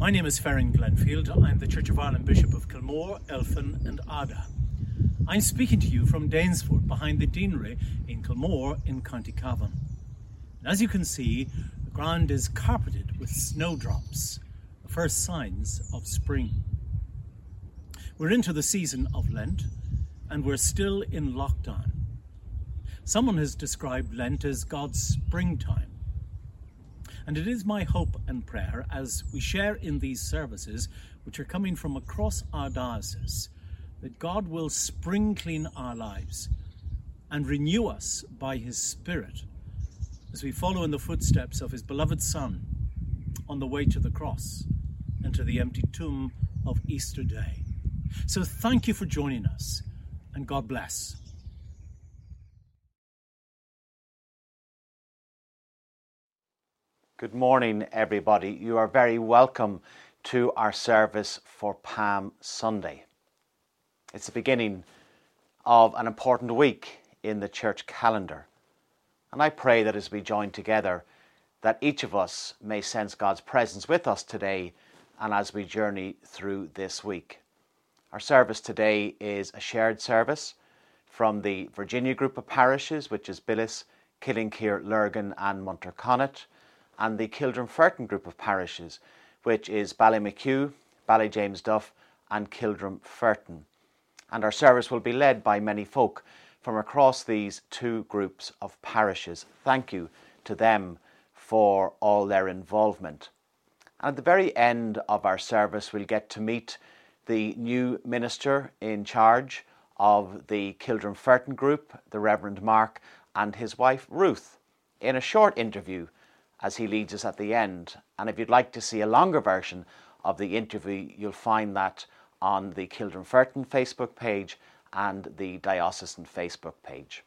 My name is Ferran Glenfield. I'm the Church of Ireland Bishop of Kilmore, Elphin, and Ardagh. I'm speaking to you from Danesfort, behind the Deanery in Kilmore in County Cavan. And as you can see, the ground is carpeted with snowdrops, the first signs of spring. We're into the season of Lent, and we're still in lockdown. Someone has described Lent as God's springtime. And it is my hope and prayer as we share in these services, which are coming from across our diocese, that God will spring clean our lives and renew us by His Spirit as we follow in the footsteps of His beloved Son on the way to the cross and to the empty tomb of Easter Day. So thank you for joining us and God bless. Good morning, everybody. You are very welcome to our service for Palm Sunday. It's the beginning of an important week in the church calendar. And I pray that as we join together, that each of us may sense God's presence with us today and as we journey through this week. Our service today is a shared service from the Virginia group of parishes, which is Billis, Killinkere, Lurgan, and Munterconnaught and the Kildrumferton group of parishes, which is Ballymachugh, Ballyjamesduff, and Kildrumferton. And our service will be led by many folk from across these two groups of parishes. Thank you to them for all their involvement. And at the very end of our service, we'll get to meet the new minister in charge of the Kildrumferton group, the Reverend Mark, and his wife Ruth, in a short interview as he leads us at the end. And if you'd like to see a longer version of the interview, you'll find that on the Kildrumferton Facebook page and the Diocesan Facebook page.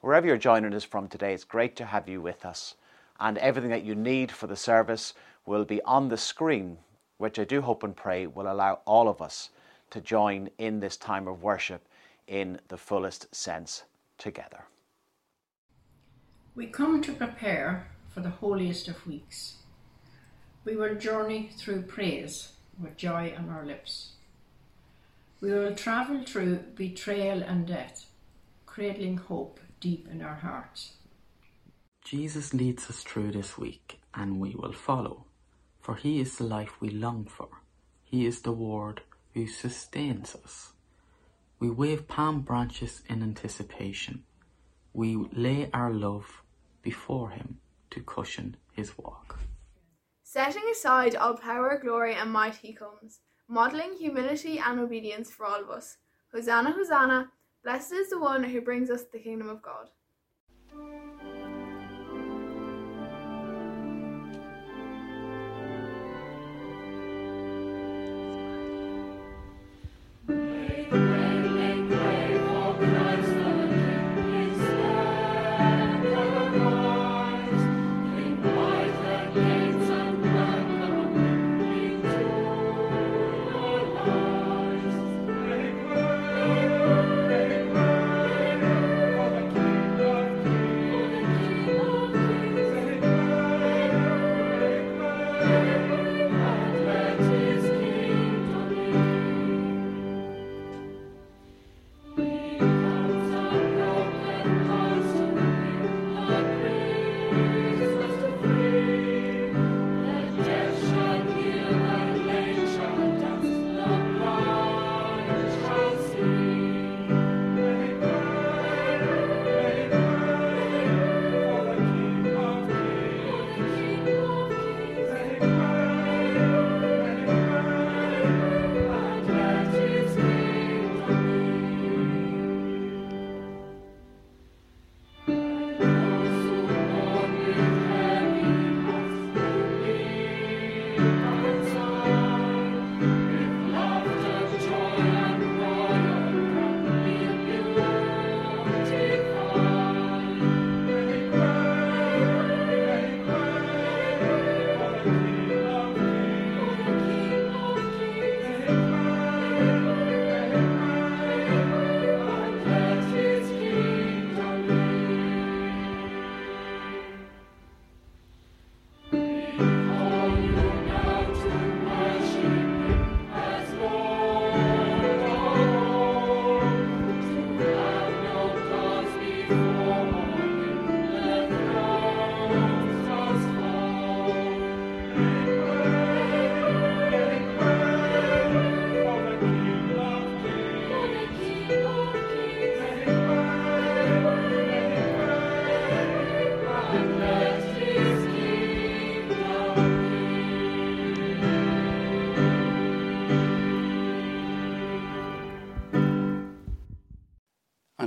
Wherever you're joining us from today, it's great to have you with us. And everything that you need for the service will be on the screen, which I do hope and pray will allow all of us to join in this time of worship in the fullest sense together. We come to prepare for the holiest of weeks. We will journey through praise with joy on our lips. We will travel through betrayal and death, cradling hope deep in our hearts. Jesus leads us through this week, and we will follow, for he is the life we long for. He is the Word who sustains us. We wave palm branches in anticipation. We lay our love before him to cushion his walk. Setting aside all power, glory, and might, he comes, modelling humility and obedience for all of us. Hosanna, Hosanna, blessed is the one who brings us the kingdom of God.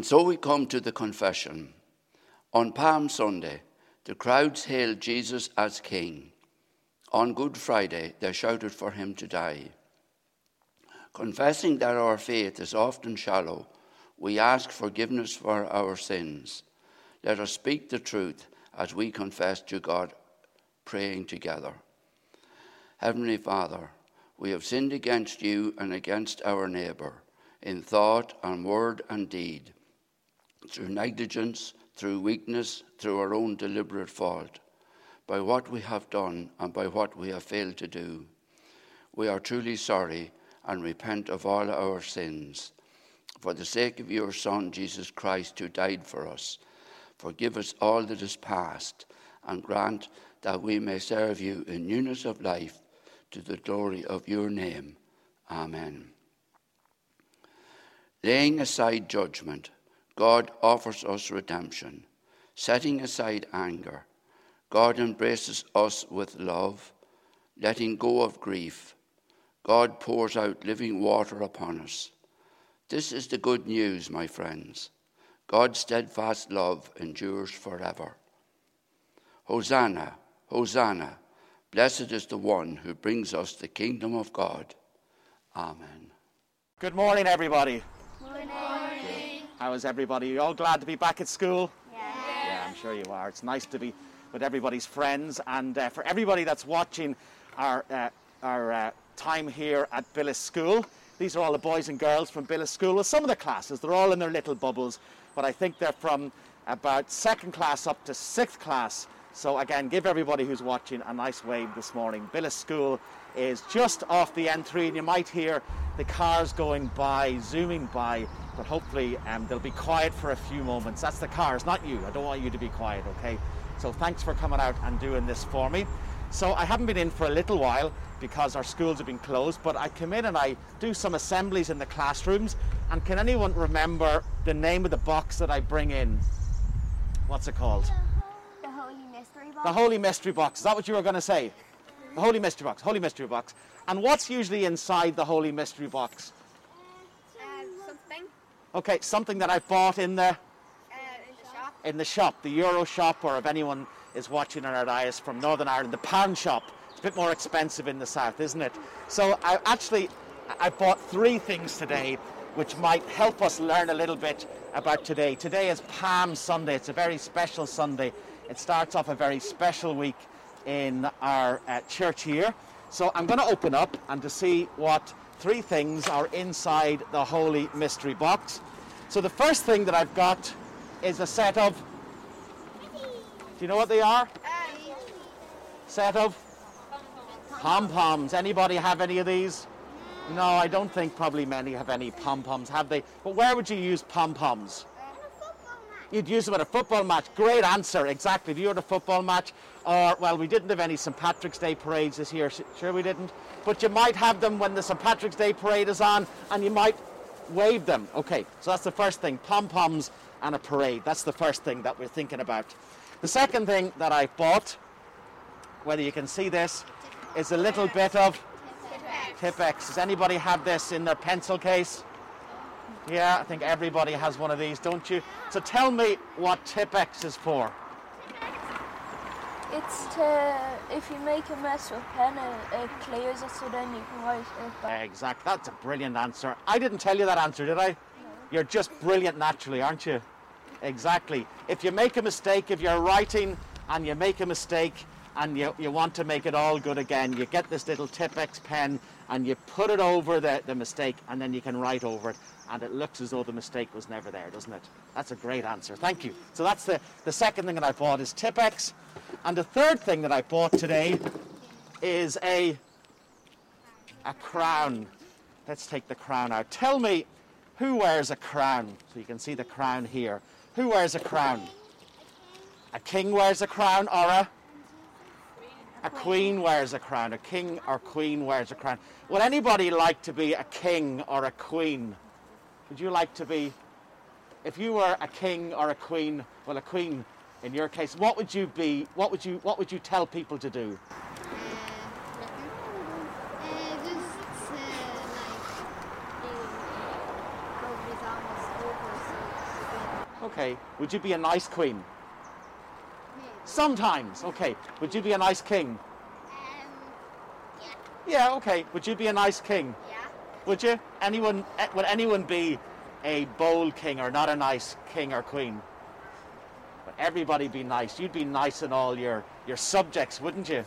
And so we come to the confession. On Palm Sunday, the crowds hailed Jesus as King. On Good Friday, they shouted for him to die. Confessing that our faith is often shallow, we ask forgiveness for our sins. Let us speak the truth as we confess to God, praying together. Heavenly Father, we have sinned against you and against our neighbour in thought and word and deed through negligence, through weakness, through our own deliberate fault, by what we have done and by what we have failed to do. We are truly sorry and repent of all our sins. For the sake of your Son, Jesus Christ, who died for us, forgive us all that is past and grant that we may serve you in newness of life to the glory of your name. Amen. Laying aside judgment, God offers us redemption. Setting aside anger, God embraces us with love. Letting go of grief, God pours out living water upon us. This is the good news, my friends. God's steadfast love endures forever. Hosanna, Hosanna, blessed is the one who brings us the kingdom of God. Amen. Good morning, everybody. How is everybody? You all glad to be back at school? Yeah. Yeah, I'm sure you are. It's nice to be with everybody's friends. And uh, for everybody that's watching our, uh, our uh, time here at Billis School, these are all the boys and girls from Billis School. Well, some of the classes, they're all in their little bubbles, but I think they're from about second class up to sixth class. So again, give everybody who's watching a nice wave this morning. Billis School is just off the N3 and you might hear the cars going by, zooming by but hopefully um, they'll be quiet for a few moments. That's the cars, not you. I don't want you to be quiet, okay? So thanks for coming out and doing this for me. So I haven't been in for a little while because our schools have been closed, but I come in and I do some assemblies in the classrooms. And can anyone remember the name of the box that I bring in? What's it called? Box. The Holy Mystery Box. Is that what you were going to say? The Holy Mystery Box. Holy Mystery Box. And what's usually inside the Holy Mystery Box? Something. Okay, something that I bought in the Uh, in the shop. in the shop, the Euro shop, or if anyone is watching on our dias from Northern Ireland, the pound shop. It's a bit more expensive in the south, isn't it? So I actually I bought three things today which might help us learn a little bit about today. Today is Palm Sunday. It's a very special Sunday. It starts off a very special week in our uh, church here. So I'm going to open up and to see what three things are inside the Holy Mystery Box. So the first thing that I've got is a set of. Do you know what they are? Set of pom poms. Anybody have any of these? No, I don't think probably many have any pom poms, have they? But where would you use pom poms? You'd use them at a football match. Great answer, exactly. If you were at a football match, or, well, we didn't have any St. Patrick's Day parades this year, sure we didn't? But you might have them when the St. Patrick's Day parade is on, and you might wave them. Okay, so that's the first thing pom poms and a parade. That's the first thing that we're thinking about. The second thing that I bought, whether you can see this, is a little bit of Tipp-Ex. Does anybody have this in their pencil case? Yeah, I think everybody has one of these, don't you? So tell me what Tipp-Ex is for. It's to, if you make a mess with pen, it, it clears it so then you can write it back. Exact. That's a brilliant answer. I didn't tell you that answer, did I? You're just brilliant naturally, aren't you? Exactly. If you make a mistake, if you're writing and you make a mistake and you, you want to make it all good again, you get this little Tipp-Ex pen and you put it over the, the mistake and then you can write over it and it looks as though the mistake was never there, doesn't it? That's a great answer. Thank you. So that's the, the second thing that I bought is Tipp-Ex. And the third thing that I bought today is a a crown. Let's take the crown out. Tell me, Who wears a crown? So you can see the crown here. Who wears a crown? A king wears a crown or a a queen wears a crown. A king or queen wears a crown. Would anybody like to be a king or a queen? Would you like to be if you were a king or a queen, well a queen in your case, what would you be? What would you what would you tell people to do? Okay. Would you be a nice queen? Sometimes. Okay. Would you be a nice king? Um, yeah, okay. Would you be a nice king? Yeah. Would you? Anyone eh, would anyone be a bold king or not a nice king or queen? Would everybody be nice. You'd be nice in all your, your subjects, wouldn't you?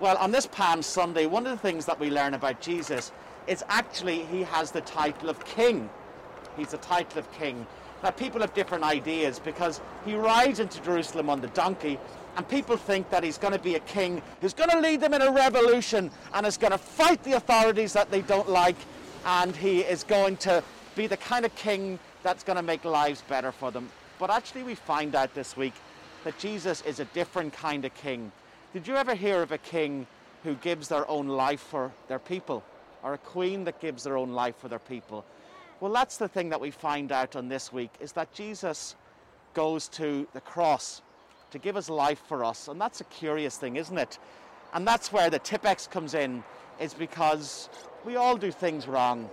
Well, on this Palm Sunday, one of the things that we learn about Jesus is actually he has the title of king. He's the title of king. Now, people have different ideas because he rides into Jerusalem on the donkey, and people think that he's going to be a king who's going to lead them in a revolution and is going to fight the authorities that they don't like, and he is going to be the kind of king that's going to make lives better for them. But actually, we find out this week that Jesus is a different kind of king. Did you ever hear of a king who gives their own life for their people, or a queen that gives their own life for their people? Well, that's the thing that we find out on this week is that Jesus goes to the cross to give his life for us. And that's a curious thing, isn't it? And that's where the Tipp-Ex comes in, is because we all do things wrong.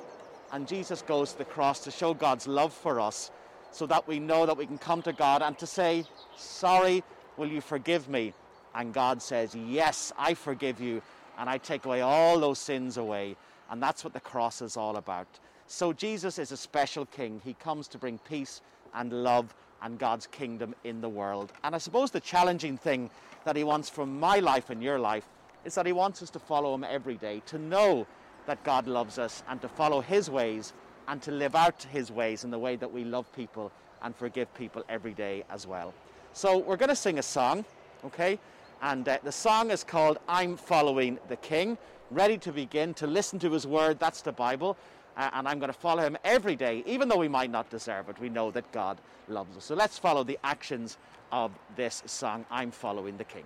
And Jesus goes to the cross to show God's love for us so that we know that we can come to God and to say, Sorry, will you forgive me? And God says, Yes, I forgive you. And I take away all those sins away. And that's what the cross is all about. So Jesus is a special king. He comes to bring peace and love and God's kingdom in the world. And I suppose the challenging thing that he wants from my life and your life is that he wants us to follow him every day, to know that God loves us and to follow his ways and to live out his ways in the way that we love people and forgive people every day as well. So we're going to sing a song, okay? And uh, the song is called I'm Following the King. Ready to begin to listen to his word, that's the Bible. Uh, and I'm going to follow him every day, even though we might not deserve it. We know that God loves us. So let's follow the actions of this song, I'm Following the King.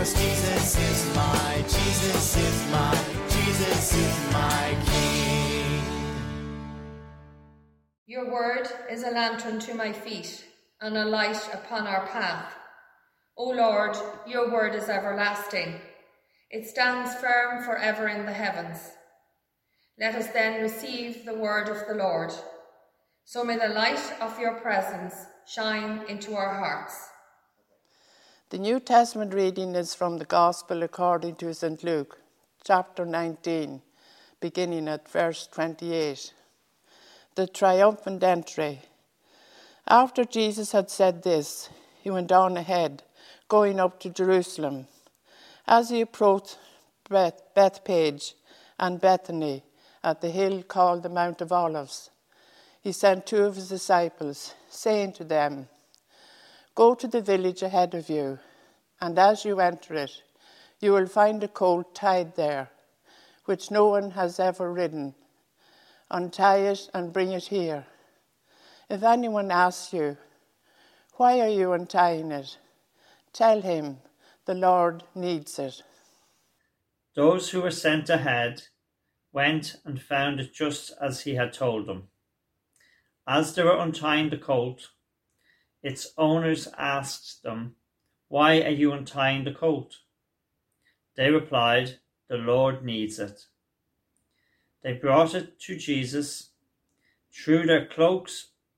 Cause Jesus is my, Jesus is my, Jesus is my King. Your word is a lantern to my feet and a light upon our path. O Lord, your word is everlasting. It stands firm forever in the heavens. Let us then receive the word of the Lord. So may the light of your presence shine into our hearts. The New Testament reading is from the Gospel according to St. Luke, chapter 19, beginning at verse 28. The triumphant entry. After Jesus had said this, he went on ahead, going up to Jerusalem. As he approached Beth- Bethphage and Bethany at the hill called the Mount of Olives, he sent two of his disciples, saying to them, Go to the village ahead of you, and as you enter it, you will find a colt tied there, which no one has ever ridden. Untie it and bring it here. If anyone asks you, Why are you untying it? Tell him, The Lord needs it. Those who were sent ahead went and found it just as he had told them. As they were untying the colt, its owners asked them, Why are you untying the colt? They replied, The Lord needs it. They brought it to Jesus, threw their cloaks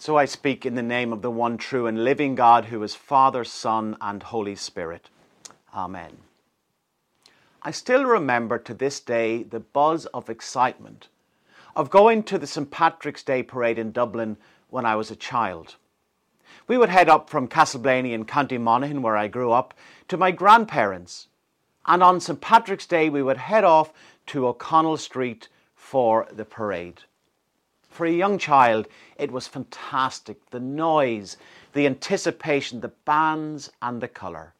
So I speak in the name of the one true and living God who is Father, Son, and Holy Spirit. Amen. I still remember to this day the buzz of excitement of going to the St. Patrick's Day parade in Dublin when I was a child. We would head up from Castleblayney in County Monaghan, where I grew up, to my grandparents. And on St. Patrick's Day, we would head off to O'Connell Street for the parade. For a young child, it was fantastic. The noise, the anticipation, the bands, and the colour.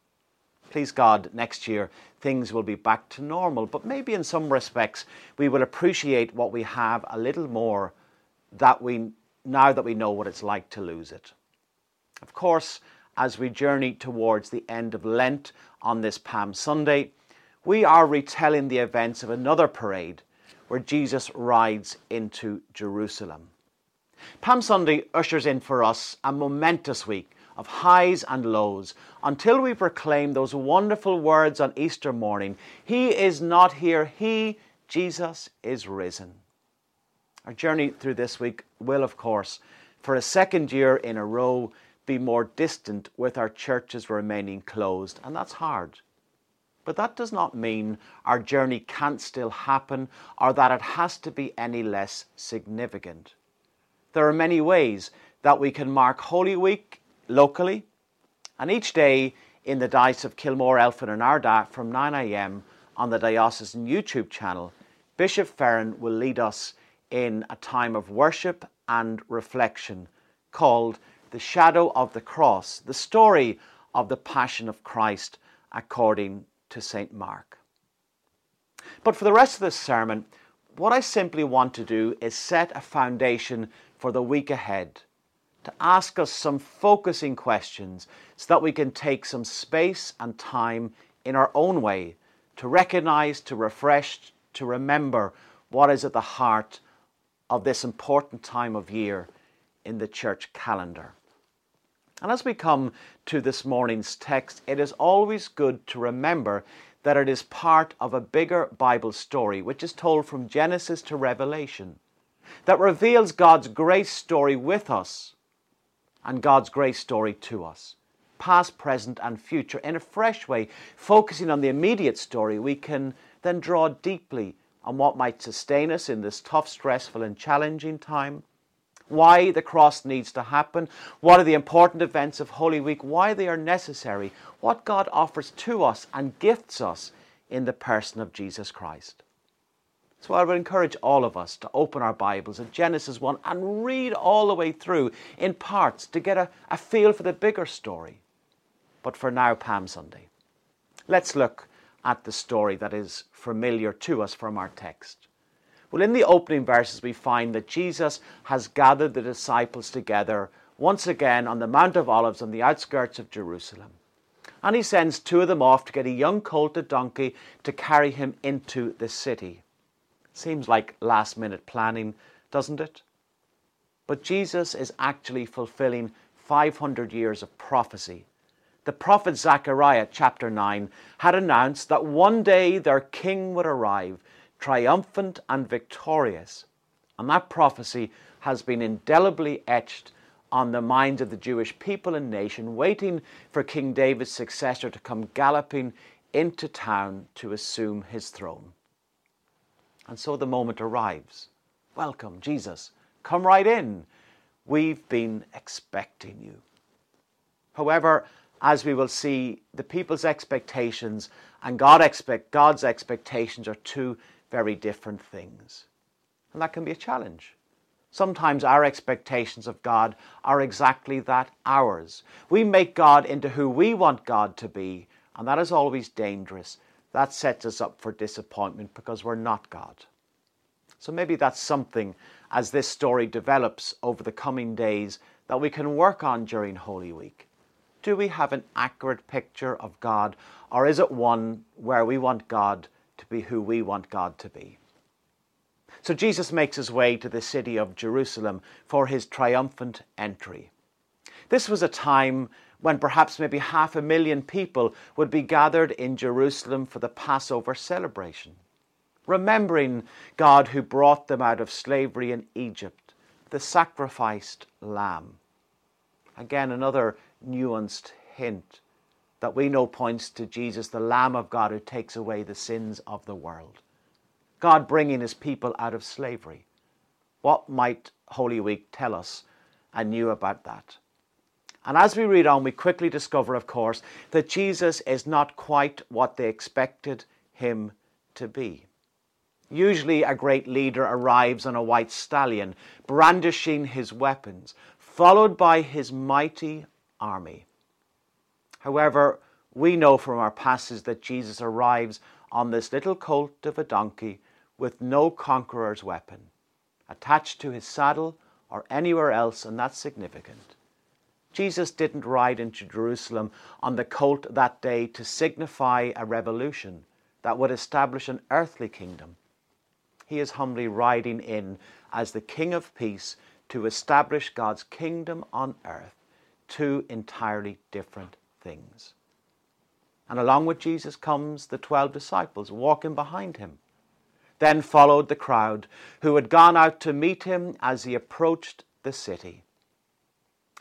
Please God, next year things will be back to normal, but maybe in some respects we will appreciate what we have a little more that we now that we know what it's like to lose it. Of course, as we journey towards the end of Lent on this Palm Sunday, we are retelling the events of another parade where Jesus rides into Jerusalem. Palm Sunday ushers in for us a momentous week of highs and lows until we proclaim those wonderful words on Easter morning He is not here, He, Jesus, is risen. Our journey through this week will, of course, for a second year in a row, be more distant with our churches remaining closed, and that's hard. But that does not mean our journey can't still happen or that it has to be any less significant. There are many ways that we can mark Holy Week locally, and each day in the Diocese of Kilmore, Elphin, and Ardagh from 9am on the Diocesan YouTube channel, Bishop Ferran will lead us in a time of worship and reflection called The Shadow of the Cross, the story of the Passion of Christ according to St. Mark. But for the rest of this sermon, what I simply want to do is set a foundation for the week ahead, to ask us some focusing questions so that we can take some space and time in our own way to recognize, to refresh, to remember what is at the heart of this important time of year in the church calendar. And as we come to this morning's text, it is always good to remember that it is part of a bigger Bible story which is told from Genesis to Revelation that reveals God's grace story with us and God's grace story to us, past, present, and future, in a fresh way, focusing on the immediate story, we can then draw deeply on what might sustain us in this tough, stressful, and challenging time. Why the cross needs to happen, what are the important events of Holy Week, why they are necessary, what God offers to us and gifts us in the person of Jesus Christ. So I would encourage all of us to open our Bibles at Genesis 1 and read all the way through in parts to get a, a feel for the bigger story. But for now, Palm Sunday. Let's look at the story that is familiar to us from our text. Well, in the opening verses, we find that Jesus has gathered the disciples together once again on the Mount of Olives on the outskirts of Jerusalem. And he sends two of them off to get a young colt colted donkey to carry him into the city. Seems like last minute planning, doesn't it? But Jesus is actually fulfilling 500 years of prophecy. The prophet Zechariah, chapter 9, had announced that one day their king would arrive, triumphant and victorious. And that prophecy has been indelibly etched on the minds of the Jewish people and nation, waiting for King David's successor to come galloping into town to assume his throne. And so the moment arrives. Welcome, Jesus. Come right in. We've been expecting you. However, as we will see, the people's expectations and God expect, God's expectations are two very different things. And that can be a challenge. Sometimes our expectations of God are exactly that ours. We make God into who we want God to be, and that is always dangerous. That sets us up for disappointment because we're not God. So maybe that's something as this story develops over the coming days that we can work on during Holy Week. Do we have an accurate picture of God, or is it one where we want God to be who we want God to be? So Jesus makes his way to the city of Jerusalem for his triumphant entry. This was a time when perhaps maybe half a million people would be gathered in Jerusalem for the Passover celebration, remembering God who brought them out of slavery in Egypt, the sacrificed lamb. Again, another nuanced hint that we know points to Jesus, the Lamb of God who takes away the sins of the world. God bringing his people out of slavery. What might Holy Week tell us anew about that? And as we read on, we quickly discover, of course, that Jesus is not quite what they expected him to be. Usually, a great leader arrives on a white stallion, brandishing his weapons, followed by his mighty army. However, we know from our passage that Jesus arrives on this little colt of a donkey with no conqueror's weapon attached to his saddle or anywhere else, and that's significant. Jesus didn't ride into Jerusalem on the colt that day to signify a revolution that would establish an earthly kingdom. He is humbly riding in as the King of Peace to establish God's kingdom on earth, two entirely different things. And along with Jesus comes the 12 disciples walking behind him. Then followed the crowd who had gone out to meet him as he approached the city.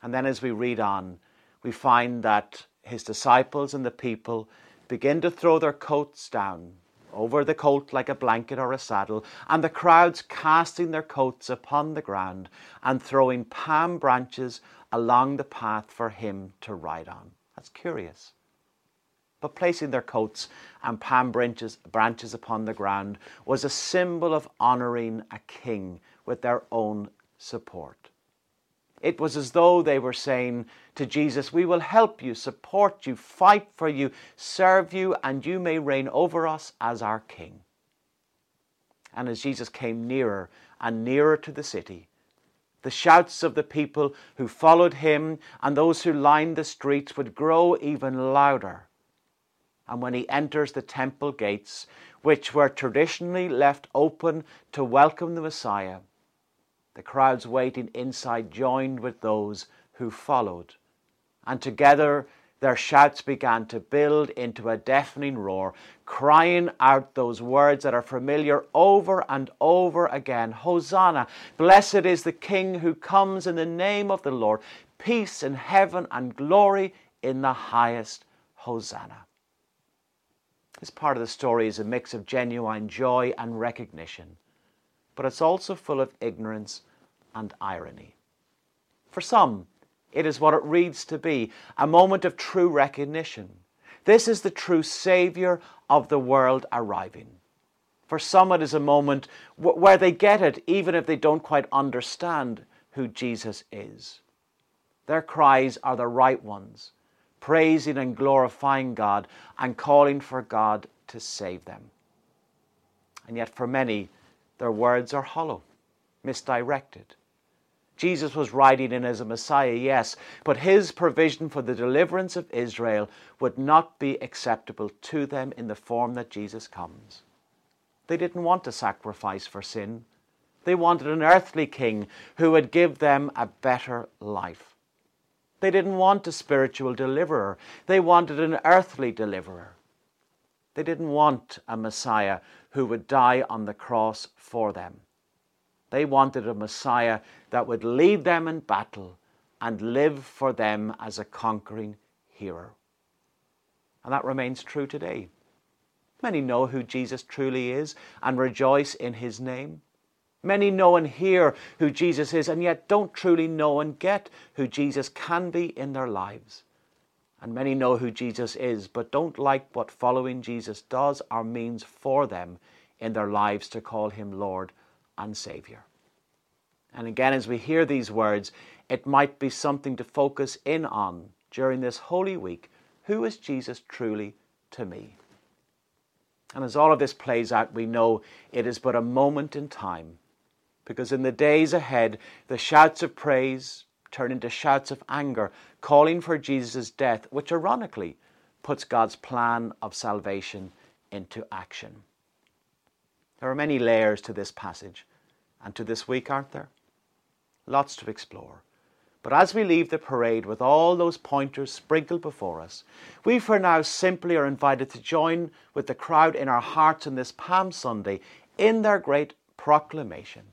And then, as we read on, we find that his disciples and the people begin to throw their coats down over the colt like a blanket or a saddle, and the crowds casting their coats upon the ground and throwing palm branches along the path for him to ride on. That's curious. But placing their coats and palm branches, branches upon the ground was a symbol of honouring a king with their own support. It was as though they were saying to Jesus, We will help you, support you, fight for you, serve you, and you may reign over us as our king. And as Jesus came nearer and nearer to the city, the shouts of the people who followed him and those who lined the streets would grow even louder. And when he enters the temple gates, which were traditionally left open to welcome the Messiah, the crowds waiting inside joined with those who followed. And together their shouts began to build into a deafening roar, crying out those words that are familiar over and over again Hosanna! Blessed is the King who comes in the name of the Lord. Peace in heaven and glory in the highest. Hosanna. This part of the story is a mix of genuine joy and recognition, but it's also full of ignorance and irony. For some, it is what it reads to be a moment of true recognition. This is the true Saviour of the world arriving. For some, it is a moment where they get it, even if they don't quite understand who Jesus is. Their cries are the right ones, praising and glorifying God and calling for God to save them. And yet, for many, their words are hollow, misdirected. Jesus was riding in as a Messiah, yes, but his provision for the deliverance of Israel would not be acceptable to them in the form that Jesus comes. They didn't want a sacrifice for sin. They wanted an earthly king who would give them a better life. They didn't want a spiritual deliverer. They wanted an earthly deliverer. They didn't want a Messiah who would die on the cross for them. They wanted a Messiah that would lead them in battle and live for them as a conquering hero. And that remains true today. Many know who Jesus truly is and rejoice in his name. Many know and hear who Jesus is and yet don't truly know and get who Jesus can be in their lives. And many know who Jesus is but don't like what following Jesus does or means for them in their lives to call him Lord and Saviour. And again, as we hear these words, it might be something to focus in on during this Holy Week. Who is Jesus truly to me? And as all of this plays out, we know it is but a moment in time, because in the days ahead, the shouts of praise turn into shouts of anger, calling for Jesus' death, which ironically puts God's plan of salvation into action. There are many layers to this passage and to this week, aren't there? Lots to explore. But as we leave the parade with all those pointers sprinkled before us, we for now simply are invited to join with the crowd in our hearts on this Palm Sunday in their great proclamation.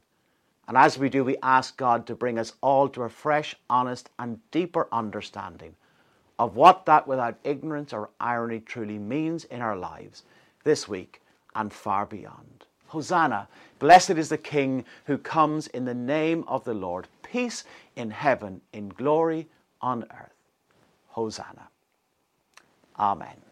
And as we do, we ask God to bring us all to a fresh, honest, and deeper understanding of what that without ignorance or irony truly means in our lives this week and far beyond. Hosanna, blessed is the King who comes in the name of the Lord. Peace in heaven, in glory on earth. Hosanna. Amen.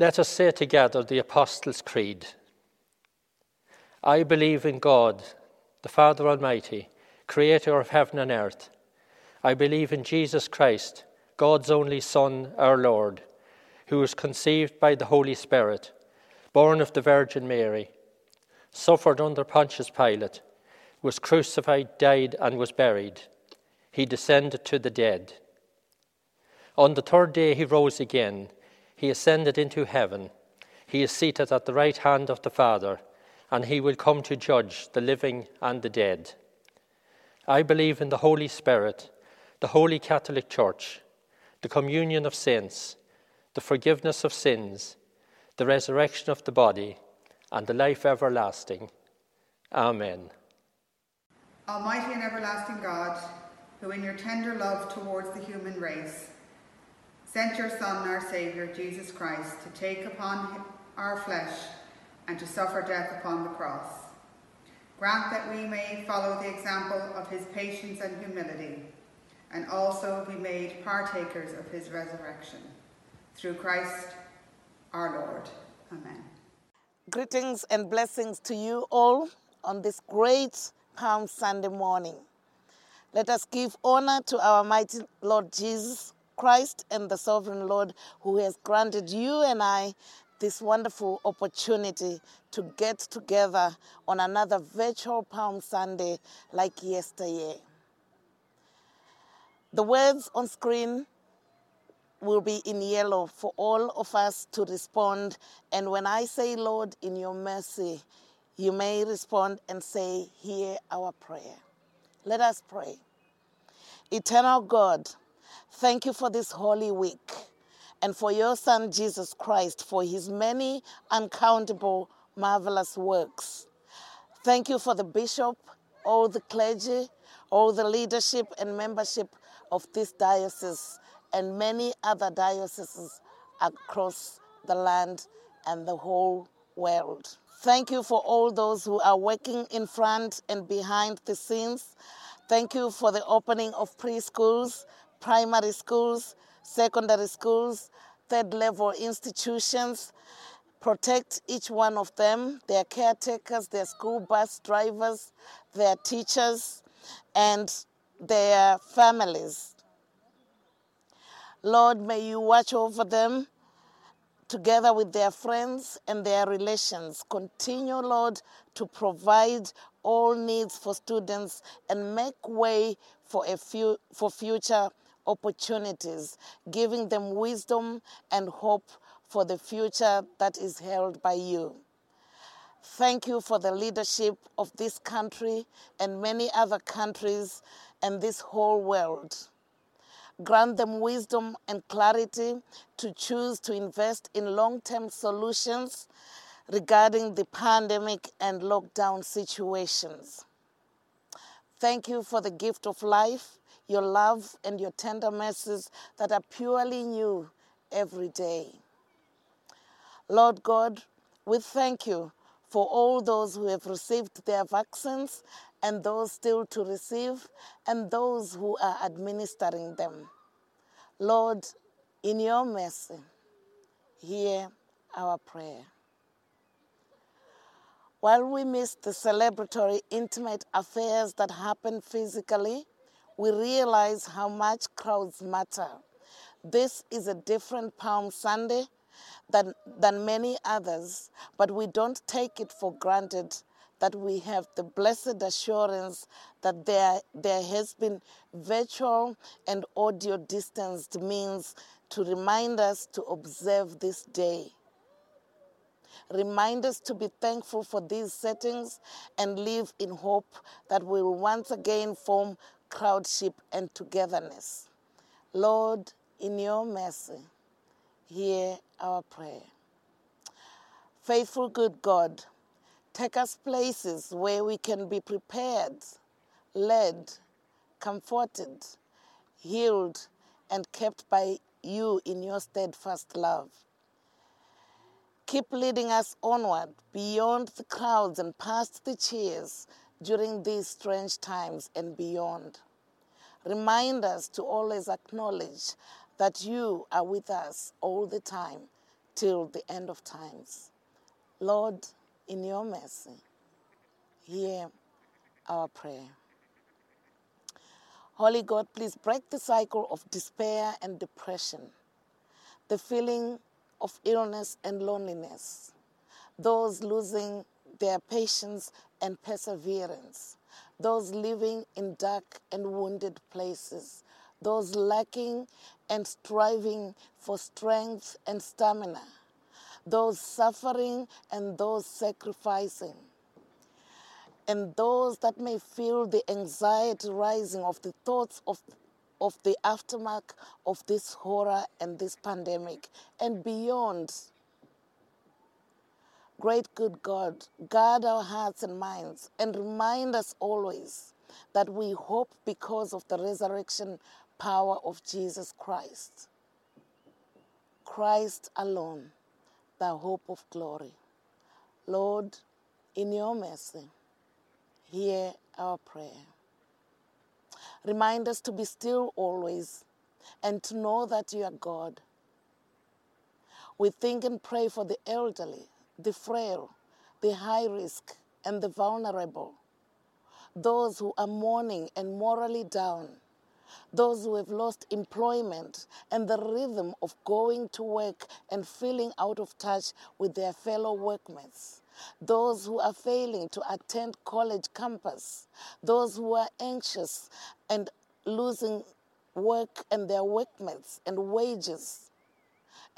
Let us say together the Apostles' Creed. I believe in God, the Father Almighty, creator of heaven and earth. I believe in Jesus Christ, God's only Son, our Lord, who was conceived by the Holy Spirit, born of the Virgin Mary, suffered under Pontius Pilate, was crucified, died, and was buried. He descended to the dead. On the third day he rose again he ascended into heaven. He is seated at the right hand of the Father, and he will come to judge the living and the dead. I believe in the Holy Spirit, the Holy Catholic Church, the communion of saints, the forgiveness of sins, the resurrection of the body, and the life everlasting. Amen. Almighty and everlasting God, who in your tender love towards the human race sent your Son, our Saviour, Jesus Christ, to take upon our flesh and to suffer death upon the cross. Grant that we may follow the example of his patience and humility, and also be made partakers of his resurrection. Through Christ our Lord. Amen. Greetings and blessings to you all on this great Palm Sunday morning. Let us give honor to our mighty Lord Jesus Christ and the sovereign Lord who has granted you and I this wonderful opportunity to get together on another virtual Palm Sunday like yesteryear. The words on screen will be in yellow for all of us to respond. And when I say, Lord, in your mercy, you may respond and say, Hear our prayer. Let us pray. Eternal God, Thank you for this holy week. and for your Son, Jesus Christ, for his many uncountable marvelous works. Thank you for the bishop, all the clergy, all the leadership and membership of this diocese and many other dioceses across the land and the whole world. Thank you for all those who are working in front and behind the scenes. Thank you for the opening of preschools, primary schools, secondary schools, third level institutions. Protect each one of them, their caretakers, their school bus drivers, their teachers, and their families. Lord, may you watch over them together with their friends and their relations. Continue, Lord, to provide all needs for students and make way for, a few, for future opportunities, giving them wisdom and hope for the future that is held by you. Thank you for the leadership of this country and many other countries and this whole world. Grant them wisdom and clarity to choose to invest in long term solutions regarding the pandemic and lockdown situations. Thank you for the gift of life, your love, and your tender mercies that are purely new every day. Lord God, we thank you for all those who have received their vaccines and those still to receive and those who are administering them. Lord, in your mercy, hear our prayer. While we miss the celebratory, intimate affairs that happen physically, we realize how much crowds matter. This is a different Palm Sunday than, than many others, but we don't take it for granted that we have the blessed assurance that there, there has been virtual and audio distanced means to remind us to observe this day. Remind us to be thankful for these settings and live in hope that we will once again form crowdship and togetherness. Lord, in your mercy, hear our prayer. Faithful good God, take us places where we can be prepared, led, comforted, healed, and kept by you in your steadfast love. Keep leading us onward beyond the crowds and past the cheers during these strange times and beyond. Remind us to always acknowledge that you are with us all the time till the end of times. Lord, in your mercy, hear our prayer. Holy God, please break the cycle of despair and depression, the feeling of illness and loneliness, those losing their patience and perseverance, those living in dark and wounded places, those lacking and striving for strength and stamina, those suffering and those sacrificing, and those that may feel the anxiety rising of the thoughts of of the aftermath of this horror and this pandemic and beyond. Great good God, guard our hearts and minds and remind us always that we hope because of the resurrection power of Jesus Christ. Christ alone, the hope of glory. Lord, in your mercy, hear our prayer. Remind us to be still always and to know that you are God. We think and pray for the elderly, the frail, the high risk, and the vulnerable, those who are mourning and morally down, those who have lost employment and the rhythm of going to work and feeling out of touch with their fellow workmates. Those who are failing to attend college campus, those who are anxious and losing work and their workmates and wages,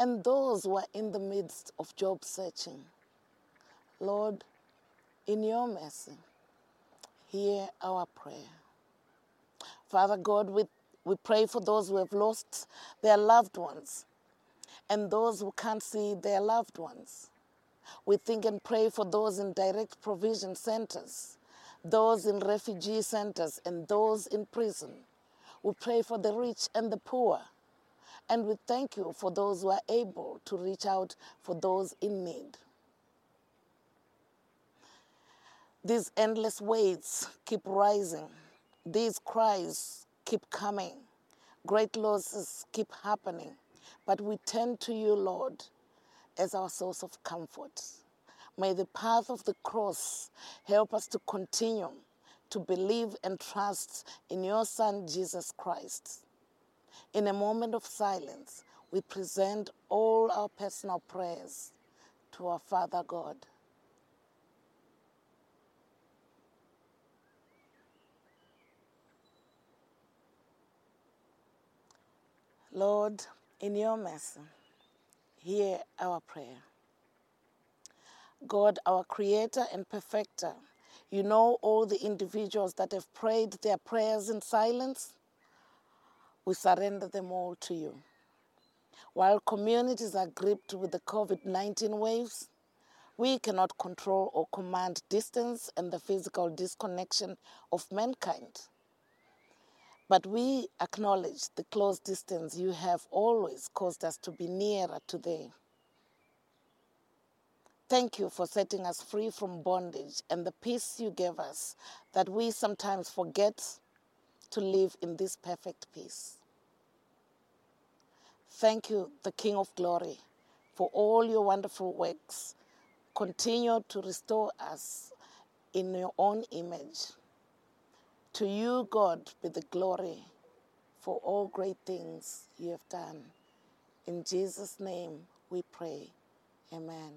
and those who are in the midst of job searching. Lord, in your mercy, hear our prayer. Father God, we, we pray for those who have lost their loved ones and those who can't see their loved ones. We think and pray for those in direct provision centers, those in refugee centers, and those in prison. We pray for the rich and the poor. And we thank you for those who are able to reach out for those in need. These endless waits keep rising. These cries keep coming. Great losses keep happening. But we turn to you, Lord, as our source of comfort. May the path of the cross help us to continue to believe and trust in your Son, Jesus Christ. In a moment of silence, we present all our personal prayers to our Father God. Lord, in your mercy, hear our prayer. God, our creator and perfecter, you know all the individuals that have prayed their prayers in silence. We surrender them all to you. While communities are gripped with the COVID 19 waves, we cannot control or command distance and the physical disconnection of mankind. But we acknowledge the close distance you have always caused us to be nearer today. Thank you for setting us free from bondage and the peace you gave us that we sometimes forget to live in this perfect peace. Thank you, the King of Glory, for all your wonderful works. Continue to restore us in your own image. To you, God, be the glory for all great things you have done. In Jesus' name we pray. Amen.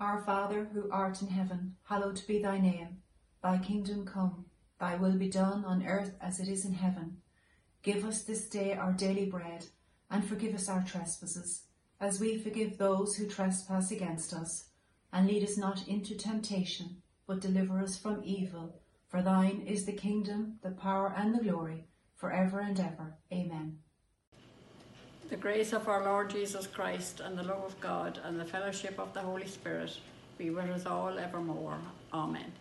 Our Father, who art in heaven, hallowed be thy name. Thy kingdom come, thy will be done on earth as it is in heaven. Give us this day our daily bread, and forgive us our trespasses, as we forgive those who trespass against us. And lead us not into temptation, but deliver us from evil. For thine is the kingdom, the power, and the glory, for ever and ever. Amen. The grace of our Lord Jesus Christ and the love of God and the fellowship of the Holy Spirit be with us all evermore. Amen.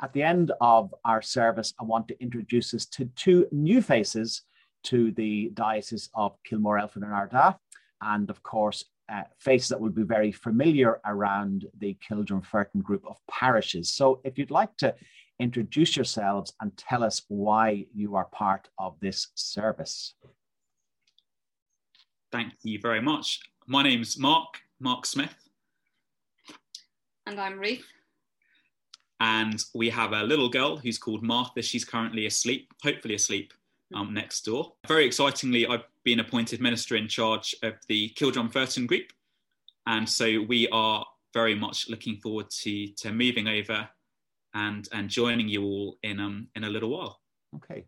At the end of our service, I want to introduce us to two new faces to the Diocese of Kilmore, Elphin, and Ardagh, and of course, uh, faces that will be very familiar around the Kildrum group of parishes. So, if you'd like to introduce yourselves and tell us why you are part of this service. Thank you very much. My name's Mark, Mark Smith. And I'm Ruth. And we have a little girl who's called Martha. She's currently asleep, hopefully asleep, um, next door. Very excitingly, I've been appointed minister in charge of the Kildrumferton group. And so we are very much looking forward to, to moving over and, and joining you all in, um, in a little while. Okay.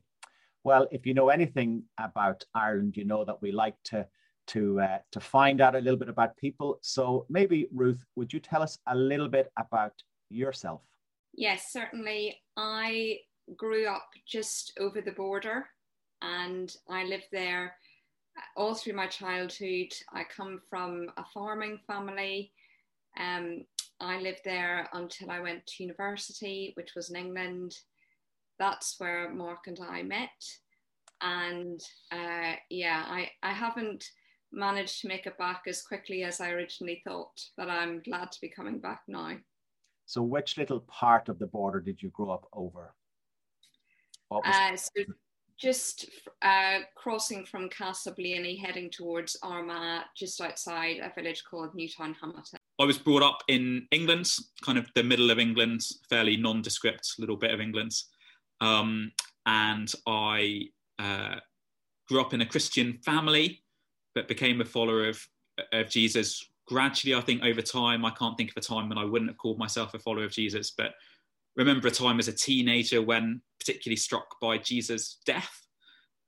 Well, if you know anything about Ireland, you know that we like to to uh, to find out a little bit about people. So maybe Ruth, would you tell us a little bit about yourself? Yes, certainly. I grew up just over the border, and I lived there all through my childhood. I come from a farming family. Um, I lived there until I went to university, which was in England. That's where Mark and I met. And uh, yeah, I, I haven't managed to make it back as quickly as I originally thought, but I'm glad to be coming back now. So, which little part of the border did you grow up over? Uh, so, just uh, crossing from Castleblayney, heading towards Armagh, just outside a village called Newtownhamilton. I was brought up in England, kind of the middle of England, fairly nondescript little bit of England. Um, and I uh, grew up in a Christian family but became a follower of, of Jesus gradually, I think, over time. I can't think of a time when I wouldn't have called myself a follower of Jesus, but remember a time as a teenager when particularly struck by Jesus' death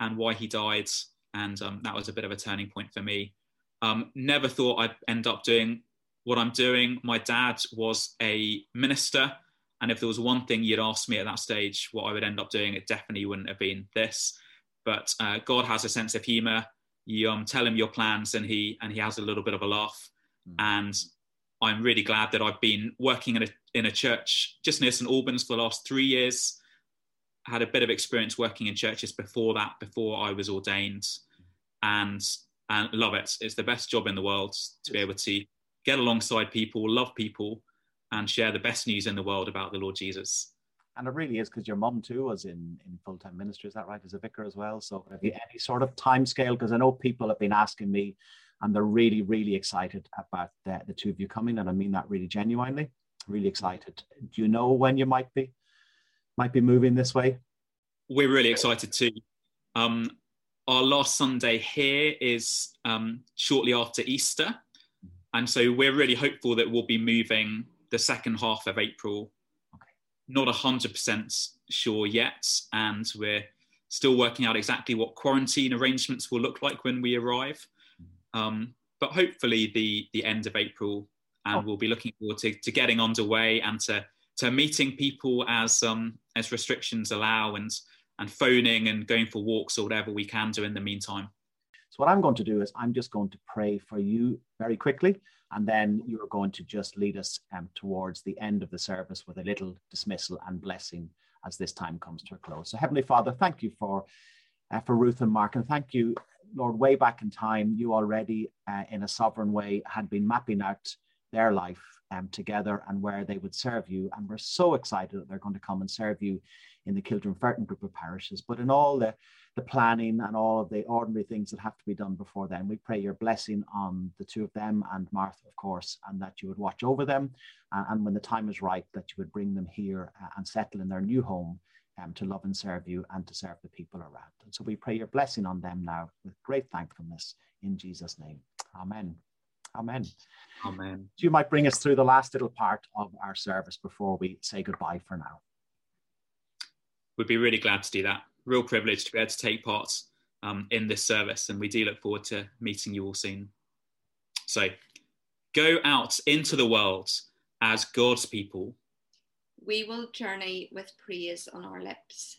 and why he died. And um, that was a bit of a turning point for me. Um, never thought I'd end up doing what I'm doing. My dad was a minister. And if there was one thing you'd asked me at that stage, what I would end up doing, it definitely wouldn't have been this. But uh, God has a sense of humor you um, tell him your plans and he and he has a little bit of a laugh Mm. and i'm really glad that i've been working in a, in a church just near st albans for the last three years. Had a bit of experience working in churches before that before i was ordained. And and love it. It's the best job in the world to be able to get alongside people love people and share the best news in the world about the lord jesus. And it really is because your mum too was in, in full time ministry, is that right? As a vicar as well. So have you any sort of time scale? Because I know people have been asking me and they're really, really excited about the, the two of you coming. And I mean that really genuinely, really excited. Do you know when you might be might be moving this way? we're really excited too. Um, our last Sunday here is um, shortly after Easter. And so we're really hopeful that we'll be moving the second half of April. Okay. Not 100% sure yet. And we're still working out exactly what quarantine arrangements will look like when we arrive. Um, but hopefully the, the end of April. And we'll be looking forward to, to getting underway and to, to meeting people as, um, as restrictions allow and, and phoning and going for walks or whatever we can do in the meantime. So what I'm going to do is I'm just going to pray for you very quickly, and then you're going to just lead us um, towards the end of the service with a little dismissal and blessing as this time comes to a close. So Heavenly Father, thank you for uh, for Ruth and Mark, and thank you, Lord. Way back in time, you already, uh, in a sovereign way, had been mapping out their life um, together and where they would serve you, and we're so excited that they're going to come and serve you in the Kildrumferton group of parishes, but in all the the planning and all of the ordinary things that have to be done before then. We pray your blessing on the two of them and Martha, of course, and that you would watch over them. Uh, and when the time is right, that you would bring them here uh, and settle in their new home um, to love and serve you and to serve the people around. And so we pray your blessing on them now with great thankfulness in Jesus' name. Amen. Amen. Amen. You might bring us through the last little part of our service before we say goodbye for now. We'd be really glad to do that. Real privilege to be able to take part um, in this service, and we do look forward to meeting you all soon. So go out into the world as God's people. We will journey with praise on our lips.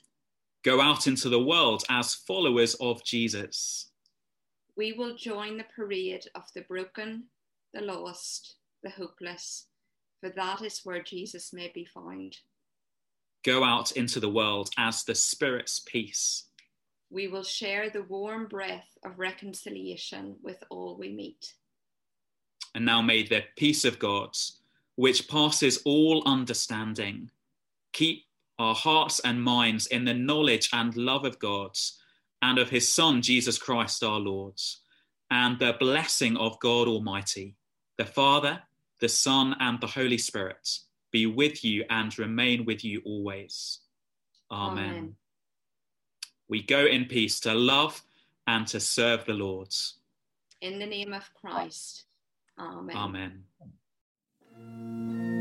Go out into the world as followers of Jesus. We will join the parade of the broken, the lost, the hopeless, for that is where Jesus may be found. Go out into the world as the Spirit's peace. We will share the warm breath of reconciliation with all we meet. And now may the peace of God, which passes all understanding, keep our hearts and minds in the knowledge and love of God and of his Son, Jesus Christ our Lord, and the blessing of God Almighty, the Father, the Son, and the Holy Spirit be with you and remain with you always. Amen. Amen. We go in peace to love and to serve the Lord. In the name of Christ. Amen. Amen. Música